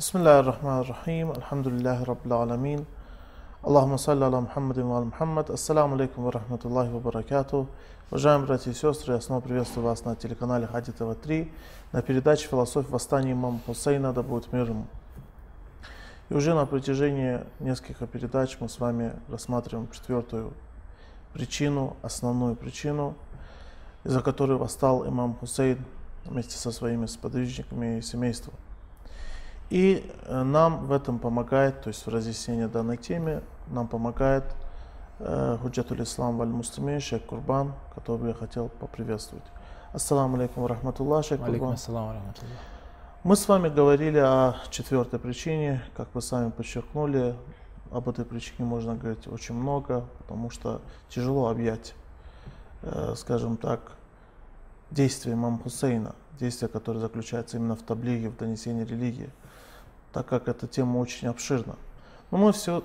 بسم الله الرحمن الرحيم الحمد لله رب العالمين اللهم صل على محمد وعلى محمد Ассаламу алейкум ва рахматуллахи ва баракату. Уважаемые братья и сестры, я снова приветствую вас на телеканале Хади ТВ-3 на передаче «Философия восстания имама Хусейна, да будет мир ему». И уже на протяжении нескольких передач мы с вами рассматриваем четвертую причину, основную причину, из-за которой восстал имам Хусейн вместе со своими сподвижниками и семейством. И э, нам в этом помогает, то есть в разъяснении данной темы, нам помогает э, Худжатуль Ислам Валь Муслимин, шейх Курбан, которого я хотел поприветствовать. Ассаламу алейкум рахматуллах, шейх Курбан. ассалам ва рахматуллах. Мы с вами говорили о четвертой причине, как вы сами подчеркнули, об этой причине можно говорить очень много, потому что тяжело объять, э, скажем так, действия имама Хусейна, действия, которые заключаются именно в таблиге, в донесении религии, так как эта тема очень обширна. Но мы все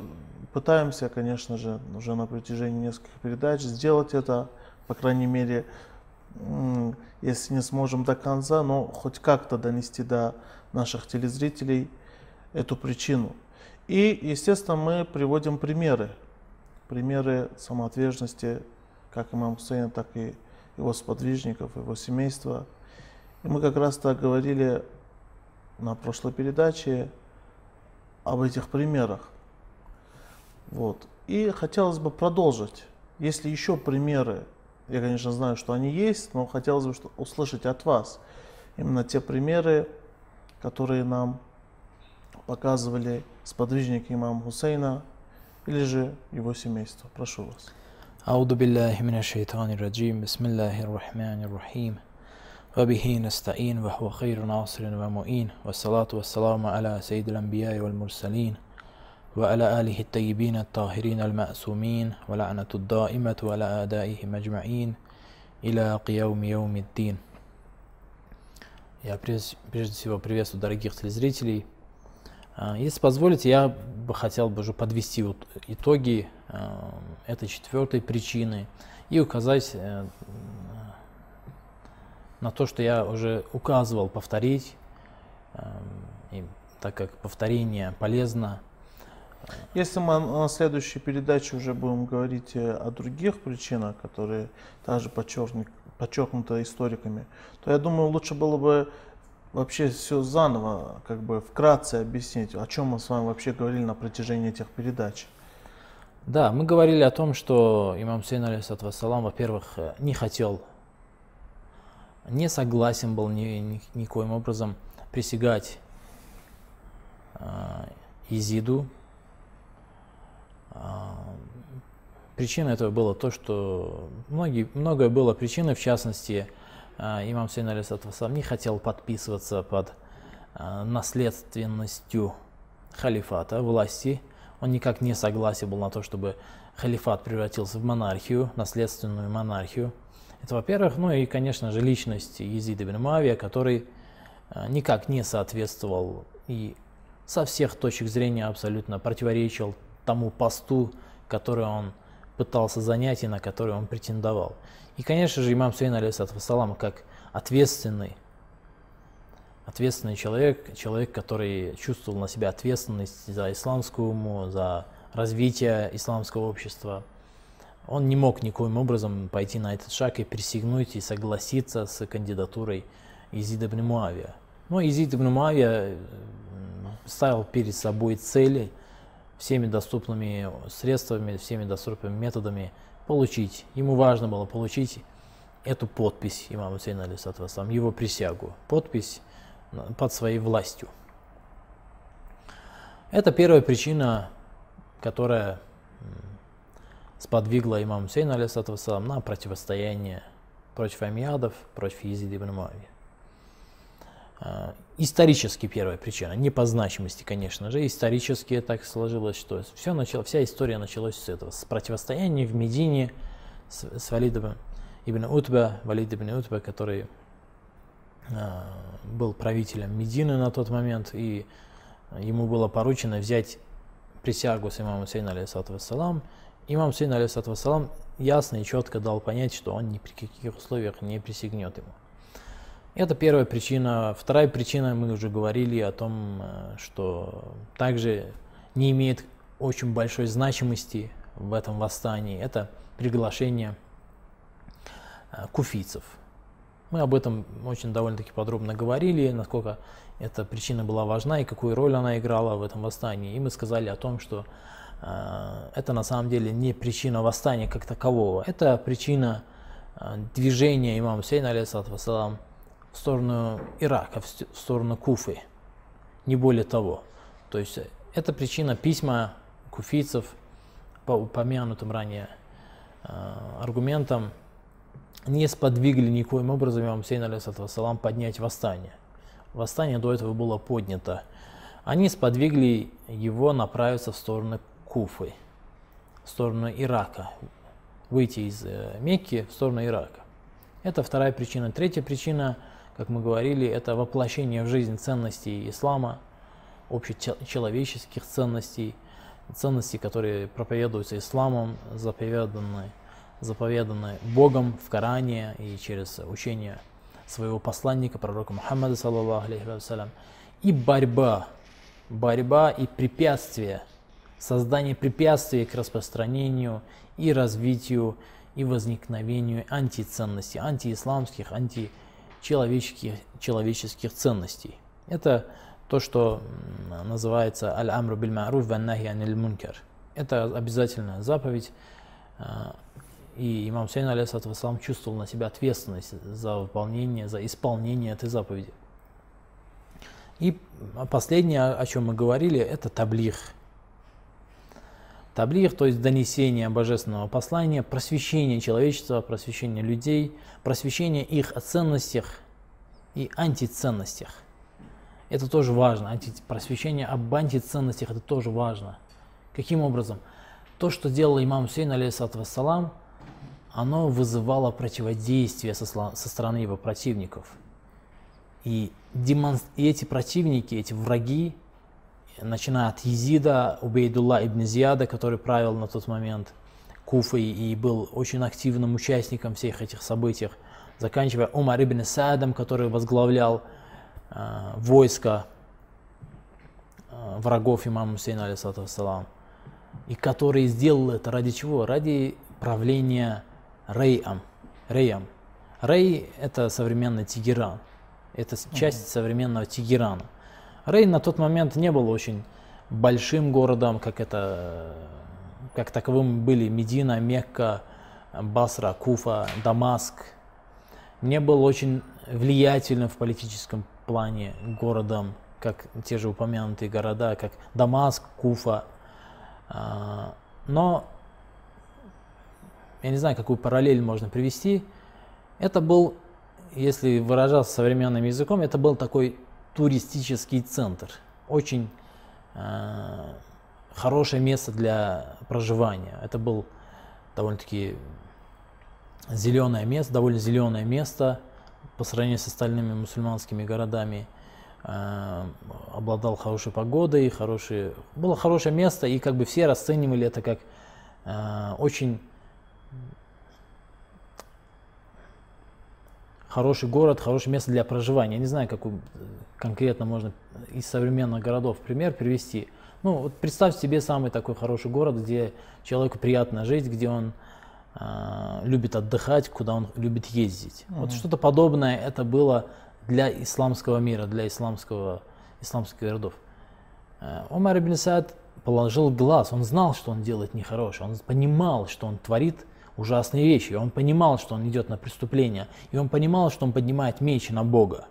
пытаемся, конечно же, уже на протяжении нескольких передач сделать это, по крайней мере, если не сможем до конца, но хоть как-то донести до наших телезрителей эту причину. И, естественно, мы приводим примеры, примеры самоотверженности как имама Хусейна, так и его сподвижников, его семейства. И мы как раз-то говорили на прошлой передаче об этих примерах. Вот. И хотелось бы продолжить. Если еще примеры, я, конечно, знаю, что они есть, но хотелось бы что- услышать от вас именно те примеры, которые нам показывали сподвижники имама Хусейна или же его семейство. Прошу вас. أعوذ بالله من الشيطان الرجيم بسم الله الرحمن الرحيم وبه نستعين وهو خير ناصر ومؤين والصلاة والسلام على سيد الأنبياء والمرسلين وعلى آله الطيبين الطاهرين المأسومين ولعنة الدائمة على أعدائهم أجمعين إلى قيوم يوم الدين Я прежде прежде всего приветствую дорогих телезрителей. А, Если позволите, я бы хотел бы уже подвести вот итоги а, этой четвертой причины и указать э, на то, что я уже указывал, повторить, а, и так как повторение полезно. Если мы на следующей передаче уже будем говорить э, о других причинах, которые также подчеркнут- подчеркнуты историками, то я думаю, лучше было бы вообще все заново, как бы вкратце объяснить, о чем мы с вами вообще говорили на протяжении этих передач. Да, мы говорили о том, что имам Сейн, вассалам, во-первых, э, не хотел, не согласен был ни, ни- никоим образом присягать а, Изиду. А, Причина этого было то, что многие, многое было причиной, в частности, а, имам Сейн, алейхиссалату вассалам, не хотел подписываться под а, наследственностью халифата, власти. Он никак не согласен был на то, чтобы халифат превратился в монархию, наследственную монархию. Это, во-первых, ну и, конечно же, личность Езида ибн Муавия, который э, никак не соответствовал и со всех точек зрения абсолютно противоречил тому посту, который он пытался занять и на который он претендовал. И, конечно же, имам Сейн, алейхиссалату вассалам, как ответственный ответственный человек, человек, который чувствовал на себя ответственность за исламскую уму, за развитие исламского общества. Он не мог никоим образом пойти на этот шаг и присягнуть и согласиться с кандидатурой Изида ибн Муавия. Но Изид ибн Муавия м, ставил перед собой цели всеми доступными средствами, всеми доступными методами получить. Ему важно было получить эту подпись имама Хусейна, вассалам, его присягу. Подпись под своей властью. Это первая причина, которая м, сподвигла имама Хусейна, вассалам, на противостояние против амиадов, против Езида ибн Муавии. А, Исторически первая причина, не по значимости, конечно же, исторически так сложилось, что все начало, вся история началась с этого, с противостояния в Медине с, с Валидом ибн Утба, Валид ибн Утба, который а, был правителем Медины на тот момент, и ему было поручено взять присягу с имамом Сейна, алейхиссалату вассалам. Имам Сейн, вассалам, ясно и четко дал понять, что он ни при каких условиях не присягнет ему. Это первая причина. Вторая причина, мы уже говорили о том, э, что также не имеет очень большой значимости в этом восстании. Это приглашение э, куфийцев. Мы об этом очень довольно-таки подробно говорили, насколько эта причина была важна и какую роль она играла в этом восстании. И мы сказали о том, что это на самом деле не причина восстания как такового, это причина э, движения имама Сейна, алейхиссалату вассалам, в сторону Ирака, в сторону Куфы, не более того. То есть это причина письма куфийцев по упомянутым ранее э, аргументам не сподвигли никоим образом имам Сейн алейхиссалам поднять восстание. Восстание до этого было поднято. Они сподвигли его направиться в сторону Куфы, в сторону Ирака, выйти из э, Мекки в сторону Ирака. Это вторая причина. Третья причина, как мы говорили, это воплощение в жизнь ценностей ислама, общечеловеческих ценностей, ценностей, которые проповедуются исламом, заповеданы заповеданы Богом в Коране и через учение своего посланника, пророка Мухаммада, саллаллаху алейхи вассалям, и борьба, борьба и препятствия, создание препятствий к распространению и развитию и возникновению антиценностей, антиисламских, античеловеческих человеческих ценностей. Это то, что называется аль-амру биль ма'руф ван аниль мункар. Это обязательная заповедь, а, и имам Сейн, алейхиссалам, чувствовал на себя ответственность за выполнение, за исполнение этой заповеди. И последнее, о чем мы говорили, это таблих. Таблих, то есть донесение божественного послания, просвещение человечества, просвещение людей, просвещение их о ценностях и антиценностях. Это тоже важно. Просвещение об антиценностях это тоже важно. Каким образом? То, что делал имам Сейн, алейхиссалам, оно вызывало противодействие со, со стороны его противников. И, демон... и эти противники, эти враги, начиная от Езида, Убейдулла ибн Зияда, который правил на тот момент Куфой и был очень активным участником всех этих событий, заканчивая Умар ибн Саадом, который возглавлял э, войско э, врагов имама Мусейна, алейсалам, и который сделал это ради чего? Ради правления Рейам. Рейам. Рей – это современный Тегеран. Это часть uh-huh. современного Тегерана. Рей на тот момент не был очень большим городом, как это, как таковым были Медина, Мекка, Басра, Куфа, Дамаск. Не был очень влиятельным в политическом плане городом, как те же упомянутые города, как Дамаск, Куфа. А, но я не знаю, какую параллель можно привести. Это был, если выражаться современным языком, это был такой туристический центр. Очень э, хорошее место для проживания. Это был довольно-таки зеленое место, довольно зеленое место по сравнению с остальными мусульманскими городами. Э, обладал хорошей погодой, хороший, было хорошее место, и как бы все расценивали это как э, очень хороший город, хорошее место для проживания. Я не знаю, какой конкретно можно из современных городов пример привести. Ну, вот представь себе самый такой хороший город, где человеку приятно жить, где он э, любит отдыхать, куда он любит ездить. Mm-hmm. Вот что-то подобное это было для исламского мира, для исламского, исламских городов. Э, Умар ибн Саад положил глаз, он знал, что он делает нехорошее, он понимал, что он творит ужасные вещи. И он понимал, что он идет на преступление. И он понимал, что он поднимает меч на Бога.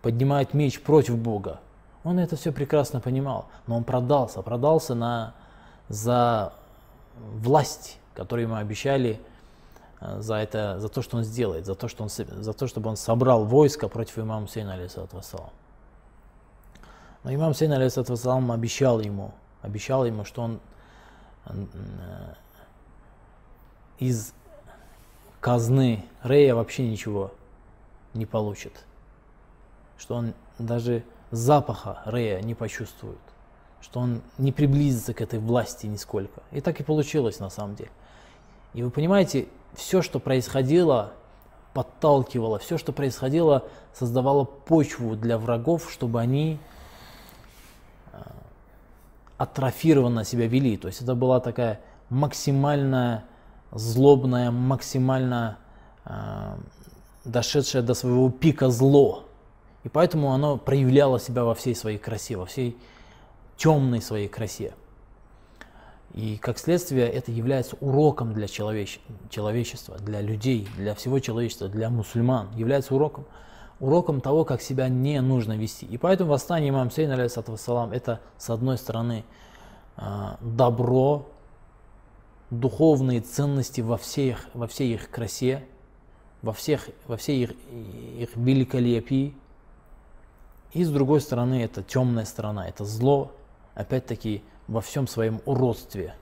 Поднимает меч против Бога. Он это все прекрасно понимал. Но он продался. Продался на, за власть, которую ему обещали э, за, это, за то, что он сделает, за то, что он, за то, чтобы он собрал войско против имама Сейна, алейсалату Но имам Сейн, алейсалату обещал ему, обещал ему, что он э, из казны Рея вообще ничего не получит. Что он даже запаха Рея не почувствует. Что он не приблизится к этой власти нисколько. И так и получилось на самом деле. И вы понимаете, все, что происходило подталкивало, все, что происходило, создавало почву для врагов, чтобы они э, атрофированно себя вели. То есть это была такая максимально злобная, максимально э, дошедшее до своего пика зло. И поэтому оно проявляло себя во всей своей красе, во всей темной своей красе. И как следствие это является уроком для человеч... человечества, для людей, для всего человечества, для мусульман. Является уроком, уроком того, как себя не нужно вести. И поэтому восстание имам Сейн, алейхиссалам, это с одной стороны а, добро, духовные ценности во всей во всей их красе, во, всех, во всей их, их великолепии. И с другой стороны, это темная сторона, это зло, опять-таки, во всем своем уродстве.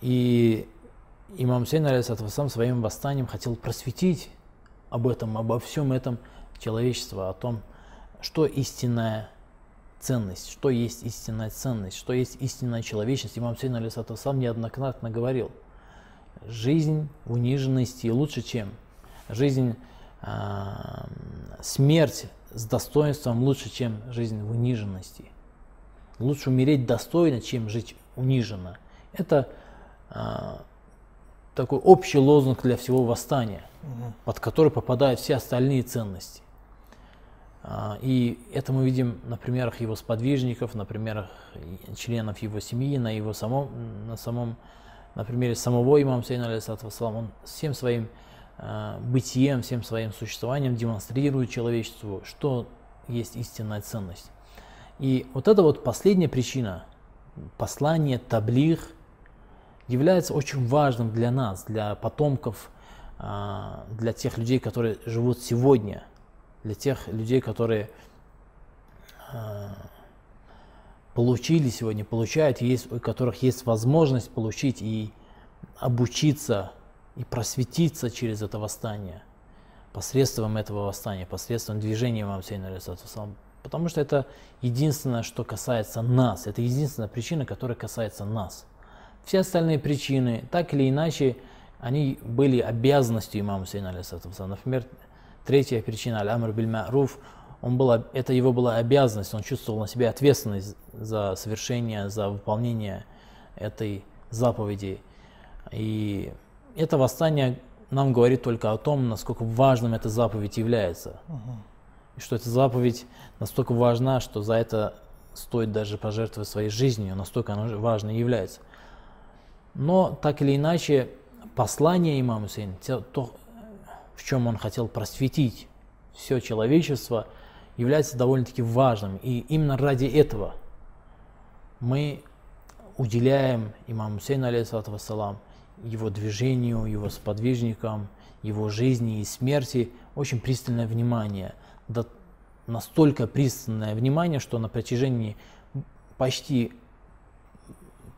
И имам Сейн, сам своим восстанием хотел просветить об этом, обо всем этом человечество, о том, что истинная ценность, что есть истинная ценность, что есть истинная человечность. Имам Сейн, сам неоднократно говорил – жизнь в униженности лучше, чем жизнь, э, смерть с достоинством лучше, чем жизнь в униженности. Лучше умереть достойно, чем жить униженно. Это э, такой общий лозунг для всего восстания, угу. под который попадают все остальные ценности. И это мы видим на примерах его сподвижников, на примерах членов его семьи, на его самом, на самом на примере самого имама Сейна, алейхиссалам, он всем своим э, бытием, всем своим существованием демонстрирует человечеству, что есть истинная ценность. И вот эта вот последняя причина, послание, таблих, является очень важным для нас, для потомков, э, для тех людей, которые живут сегодня, для тех людей, которые э, получили сегодня, получают, есть, у которых есть возможность получить и обучиться, и просветиться через это восстание, посредством этого восстания, посредством движения имам Сейна Потому что это единственное, что касается нас. Это единственная причина, которая касается нас. Все остальные причины, так или иначе, они были обязанностью имама Сейна Например, третья причина, аль-амр биль ма'руф, он была, это его была обязанность, он чувствовал на себе ответственность за совершение, за выполнение этой заповеди. И это восстание нам говорит только о том, насколько важным эта заповедь является. Угу. И что эта заповедь настолько важна, что за это стоит даже пожертвовать своей жизнью, настолько она важной является. Но так или иначе, послание имама Хусейна, то, в чем он хотел просветить все человечество – является довольно-таки важным. И именно ради этого мы уделяем имаму Сейну, алейхиссалам, его движению, его сподвижникам, его жизни и смерти очень пристальное внимание. Да, настолько пристальное внимание, что на протяжении почти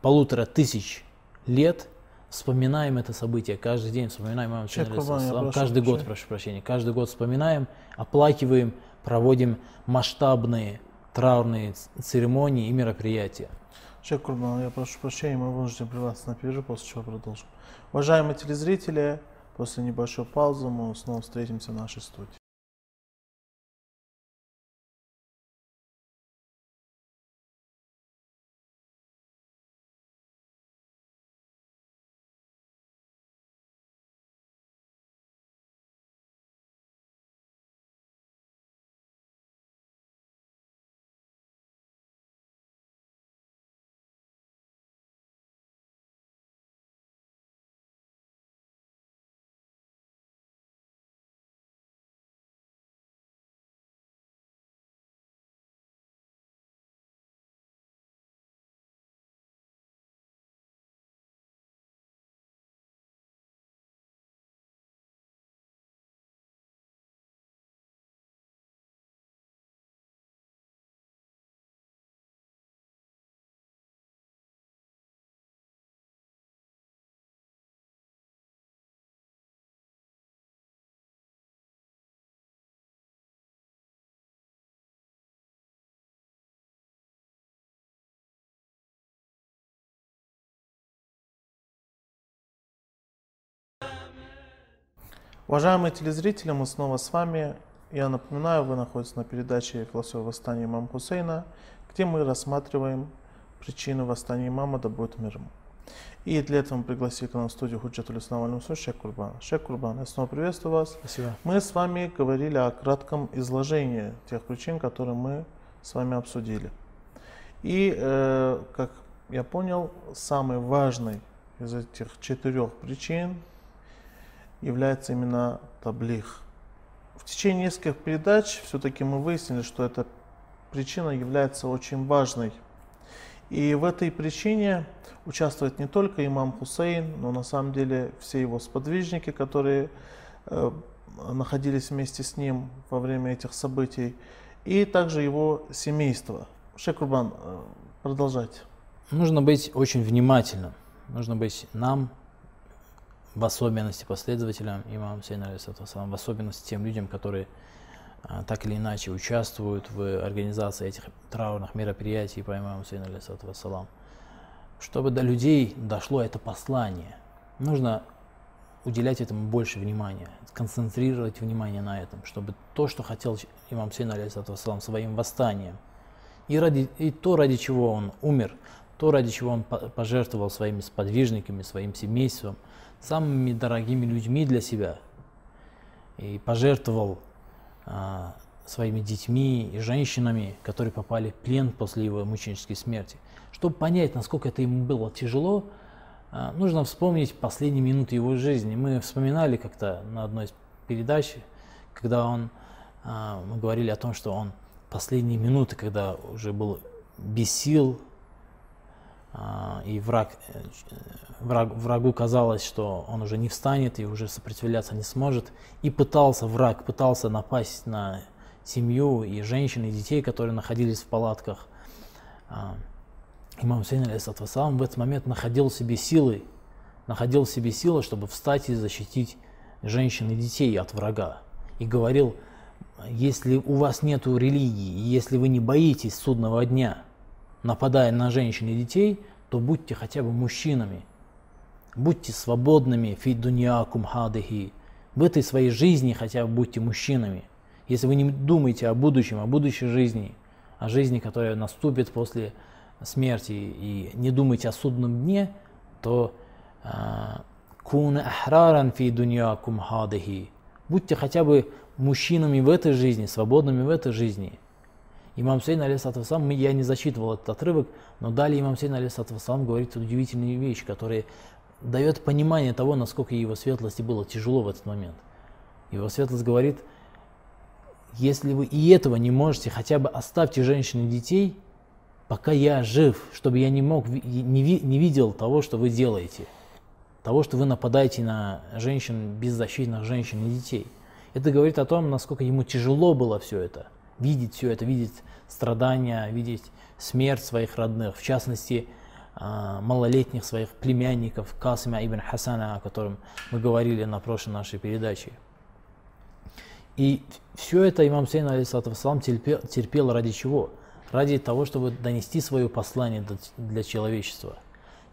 полутора тысяч лет вспоминаем это событие, каждый день вспоминаем имаму Сейну, каждый год, прошу прощения, каждый год вспоминаем, оплакиваем, проводим масштабные траурные церемонии и мероприятия. Шейх Курбан, я прошу прощения, мы вынуждены прерваться на перерыв, после чего продолжим. Уважаемые телезрители, после небольшой паузы мы снова встретимся в нашей студии. Уважаемые телезрители, мы снова с вами. Я напоминаю, вы находитесь на передаче «Философия восстания имама Хусейна», где мы рассматриваем причины восстания имама, да будет мир ему. И для этого мы пригласили к нам в студию Худжатуль Ислам Аль Шек Курбан. Шек Курбан, я снова приветствую вас. Спасибо. Мы с вами говорили о кратком изложении тех причин, которые мы с вами обсудили. И, э, как я понял, самой важной из этих четырех причин является именно таблих. В течение нескольких передач все-таки мы выяснили, что эта причина является очень важной. И в этой причине участвует не только имам Хусейн, но на самом деле все его сподвижники, которые э, находились вместе с ним во время этих событий, и также его семейство. Шейх Курбан, э, продолжайте. Нужно быть очень внимательным. Нужно быть нам, в особенности последователям имама Сейна, в особенности тем людям, которые а, так или иначе участвуют в организации этих траурных мероприятий по имаму Сейна, вассалам. Чтобы до людей дошло это послание, нужно уделять этому больше внимания, концентрировать внимание на этом, чтобы то, что хотел имам Сейн, вассалам, своим восстанием, и, ради, и то, ради чего он умер, то, ради чего он пожертвовал своими сподвижниками, своим семейством, самыми дорогими людьми для себя и пожертвовал а, своими детьми и женщинами, которые попали в плен после его мученической смерти. Чтобы понять, насколько это ему было тяжело, а, нужно вспомнить последние минуты его жизни. Мы вспоминали как-то на одной из передач, когда он, а, мы говорили о том, что он последние минуты, когда уже был без сил, и враг, э, враг, врагу казалось, что он уже не встанет и уже сопротивляться не сможет. И пытался враг, пытался напасть на семью и женщин, и детей, которые находились в палатках. А, имам Сейн в этот момент находил в себе силы, находил в себе силы, чтобы встать и защитить женщин и детей от врага. И говорил, если у вас нет религии, если вы не боитесь судного дня – нападая на женщин и детей, то будьте хотя бы мужчинами. Будьте свободными фи дуньякум хадыхи. В этой своей жизни хотя бы будьте мужчинами. Если вы не думаете о будущем, о будущей жизни, о жизни, которая наступит после смерти, и не думаете о судном дне, то а, кун ахраран фи дуньякум хадыхи. Будьте хотя бы мужчинами в этой жизни, свободными в этой жизни – Имам Сейн, алейсалам, я не зачитывал этот отрывок, но далее имам Сейн, алейсалам, говорит удивительные вещи, которые дает понимание того, насколько его светлости было тяжело в этот момент. Его светлость говорит, если вы и этого не можете, хотя бы оставьте женщин и детей, пока я жив, чтобы я не мог, не, не видел того, что вы делаете, того, что вы нападаете на женщин, беззащитных женщин и детей. Это говорит о том, насколько ему тяжело было все это – видеть все это, видеть страдания, видеть смерть своих родных, в частности, а, малолетних своих племянников Касима ибн Хасана, о котором мы говорили на прошлой нашей передаче. И все это имам Сейн, алейсалам, терпел, терпел ради чего? Ради того, чтобы донести свое послание для человечества.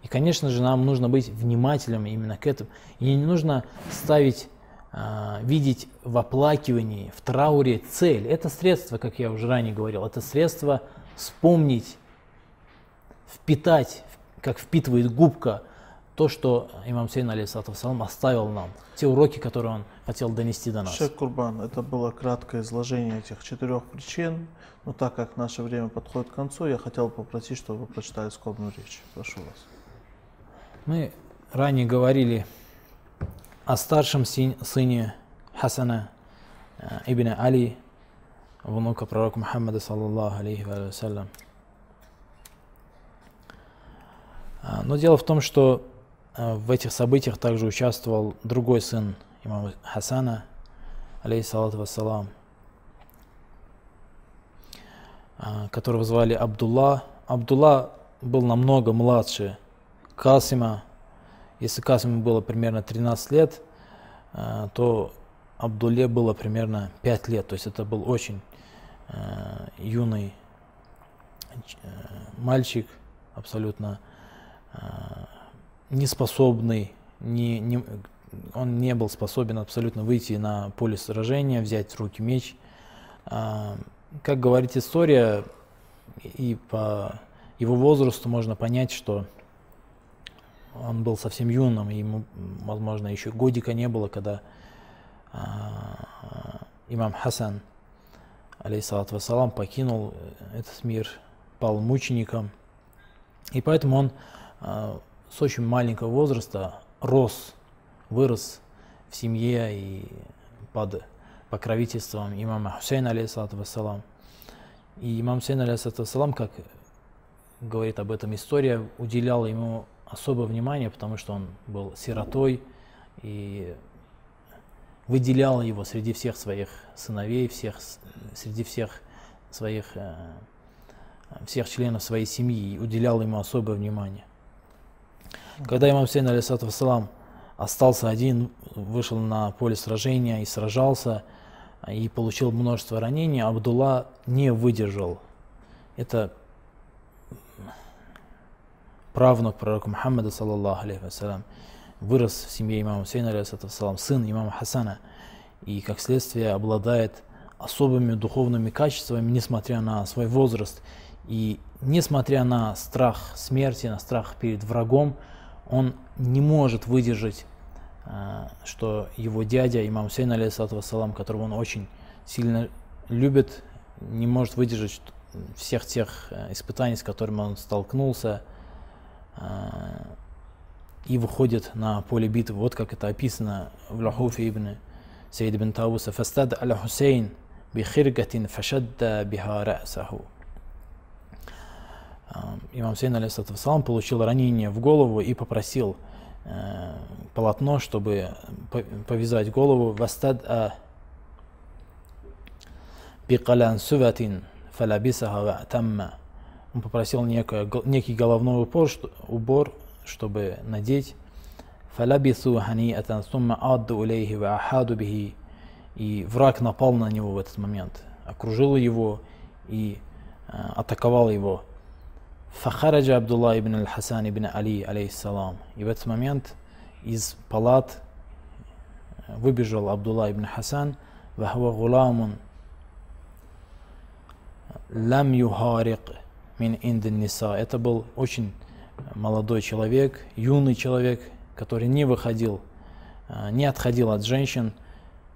И, конечно же, нам нужно быть внимательными именно к этому. И не нужно ставить видеть в оплакивании, в трауре цель. Это средство, как я уже ранее говорил, это средство вспомнить, впитать, как впитывает губка, то, что имам Сейн алейсалам оставил нам, те уроки, которые он хотел донести до нас. Шейх Курбан, это было краткое изложение этих четырех причин, но так как наше время подходит к концу, я хотел попросить, чтобы вы прочитали скорбную речь. Прошу вас. Мы ранее говорили о старшем сыне Хасана э, ибн Али, внука пророка Мухаммада, саллаллаху алейхи вассалям. А, но дело в том, что э, в этих событиях также участвовал другой сын имама Хасана, алейхиссалату вассалам, а, которого звали Абдулла. Абдулла был намного младше Касима, если Касиму было примерно 13 лет, э, то Абдуле было примерно 5 лет. То есть это был очень э, юный э, мальчик, абсолютно неспособный, не, не, он не был способен абсолютно выйти на поле сражения, взять в руки меч. Как говорит история, и по его возрасту можно понять, что он был совсем юным, ему, возможно, еще годика не было, когда а, имам Хасан, алейсалат вассалам, покинул этот мир, пал мучеником. И поэтому он а, с очень маленького возраста рос, вырос в семье и под покровительством имама Хусейна, алейсалату вассалам. И имам Хусейн, алейсалату вассалам, как говорит об этом история, уделял ему особое внимание, потому что он был сиротой и выделял его среди всех своих сыновей, всех, среди всех своих, э, всех членов своей семьи и уделял ему особое внимание. Когда имам Хусейн, алейсалату вассалам, остался один, вышел на поле сражения и сражался, и получил множество ранений, Абдулла не выдержал. Это правнук пророка Мухаммада, саллаллаху алейхи вассалям, вырос в семье имама Хусейна, алейхиссалам, сын имама Хасана, и как следствие обладает особыми духовными качествами, несмотря на свой возраст. И несмотря на страх смерти, на страх перед врагом, он не может выдержать, э, что его дядя, имам Хусейн, алейхиссалам, которого он очень сильно любит, не может выдержать всех тех э, испытаний, с которыми он столкнулся, и выходит на поле битвы. Вот как это описано в Лахуфе ибн Сейд ибн Тауса. «Фастад аля Хусейн бихиргатин фашадда биха ра'саху». Имам Сейн, алейхиссалам, получил ранение в голову и попросил э, полотно, чтобы повязать голову. «Вастад а бикалян суватин фалабисаха ватамма». Он попросил некое, некий головной убор, убор чтобы надеть. فلبثوا هنيئة ثم عادوا إليه وأحادوا به и враг напал на него в этот момент, окружил его и э, атаковал его. Фахараджа Абдулла ибн аль-Хасан ибн Али, алейхиссалам. И в этот момент из палат выбежал Абдулла ибн Хасан, вахва гуламун лам юхарик мин индин ниса. Это был очень молодой человек, юный человек, который не выходил, а, не отходил от женщин.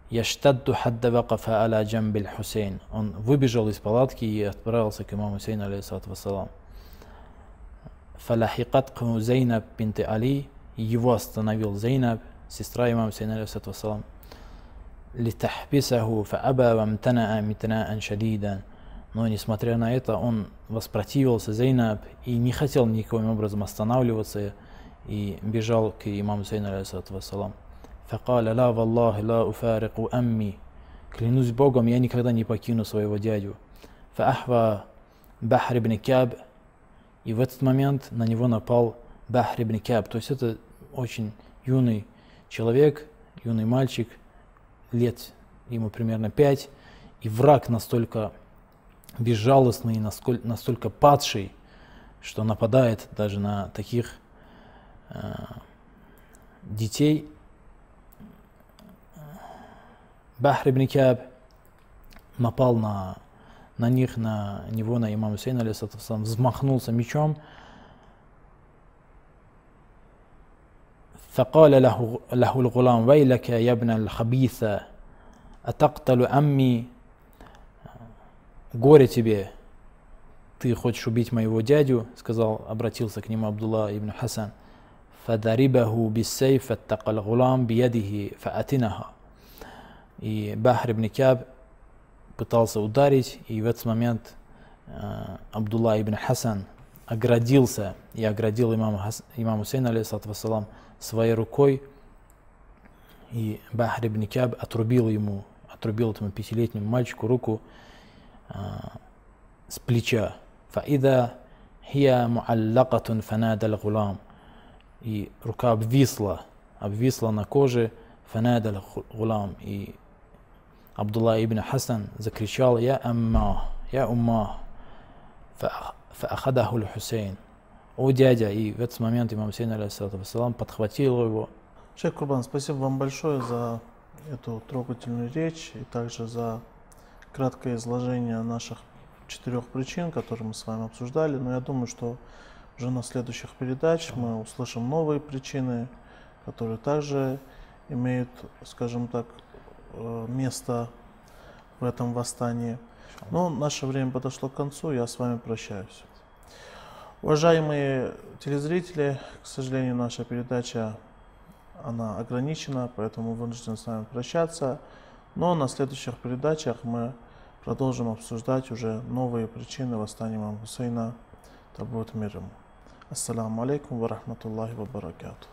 Яштадду хадда вакафа аля джамбиль Хусейн. Он выбежал из палатки и отправился к имаму Хусейну, алейхиссалату вассалам. Фалахикатху Зейнаб бинты Али. Его остановил Зейнаб, сестра имама Хусейна, алейхиссалату вассалам. لتحبسه فأبى وامتنع امتناء شديدا но, несмотря на это, он воспротивился Зейнаб и не хотел никаким образом останавливаться и бежал к имаму Зейн, алейсалату вассалам. «Факаля ла валлахи ла уфарику амми» «Клянусь Богом, я никогда не покину своего дядю». «Фаахва Бахр ибн Кяб» И в этот момент на него напал Бахр ибн Кяб. То есть это очень юный человек, юный мальчик, лет ему примерно пять, и враг настолько безжалостный и настолько, настолько падший, что нападает даже на таких э, детей. Бахр ибн Кяб напал на, на них, на него, на имама Хусейна, алейсалам, взмахнулся мечом. فقال له, له الغلام ويلك يا ابن الخبيثة أتقتل أمي «Горе тебе! Ты хочешь убить моего дядю?» — сказал, обратился к нему Абдулла ибн Хасан. «Фадарибаху биссей фаттакал гулам биядихи фаатинаха». И Бахр ибн Кяб пытался ударить, и в этот момент э, Абдулла ибн Хасан оградился и оградил имама, Хас, имам Хусейн, алейсалам, своей рукой, и Бахр ибн Кяб отрубил ему, отрубил этому пятилетнему мальчику руку, с плеча. فإذا هي معلقة فنادى الغلام и рука обвисла, обвисла на коже, фанада гулам, и Абдулла ибн Хасан закричал, «Я амма, я умма, фаахадаху Хусейн». О дядя, и в этот момент имам Хусейн, алейхиссалату подхватил его, Шейх Курбан, спасибо вам большое за эту трогательную речь и также за краткое изложение наших четырех причин, которые мы с вами обсуждали. Но я думаю, что уже на следующих передач мы услышим новые причины, которые также имеют, скажем так, э, место в этом восстании. Но наше время подошло к концу, я с вами прощаюсь. Уважаемые телезрители, к сожалению, наша передача она ограничена, поэтому вынужден с вами прощаться. Но на следующих передачах мы продолжим обсуждать уже новые причины восстания имама Хусейна. Да будет мир ему. Ассаламу алейкум ва рахматуллахи ва баракатух.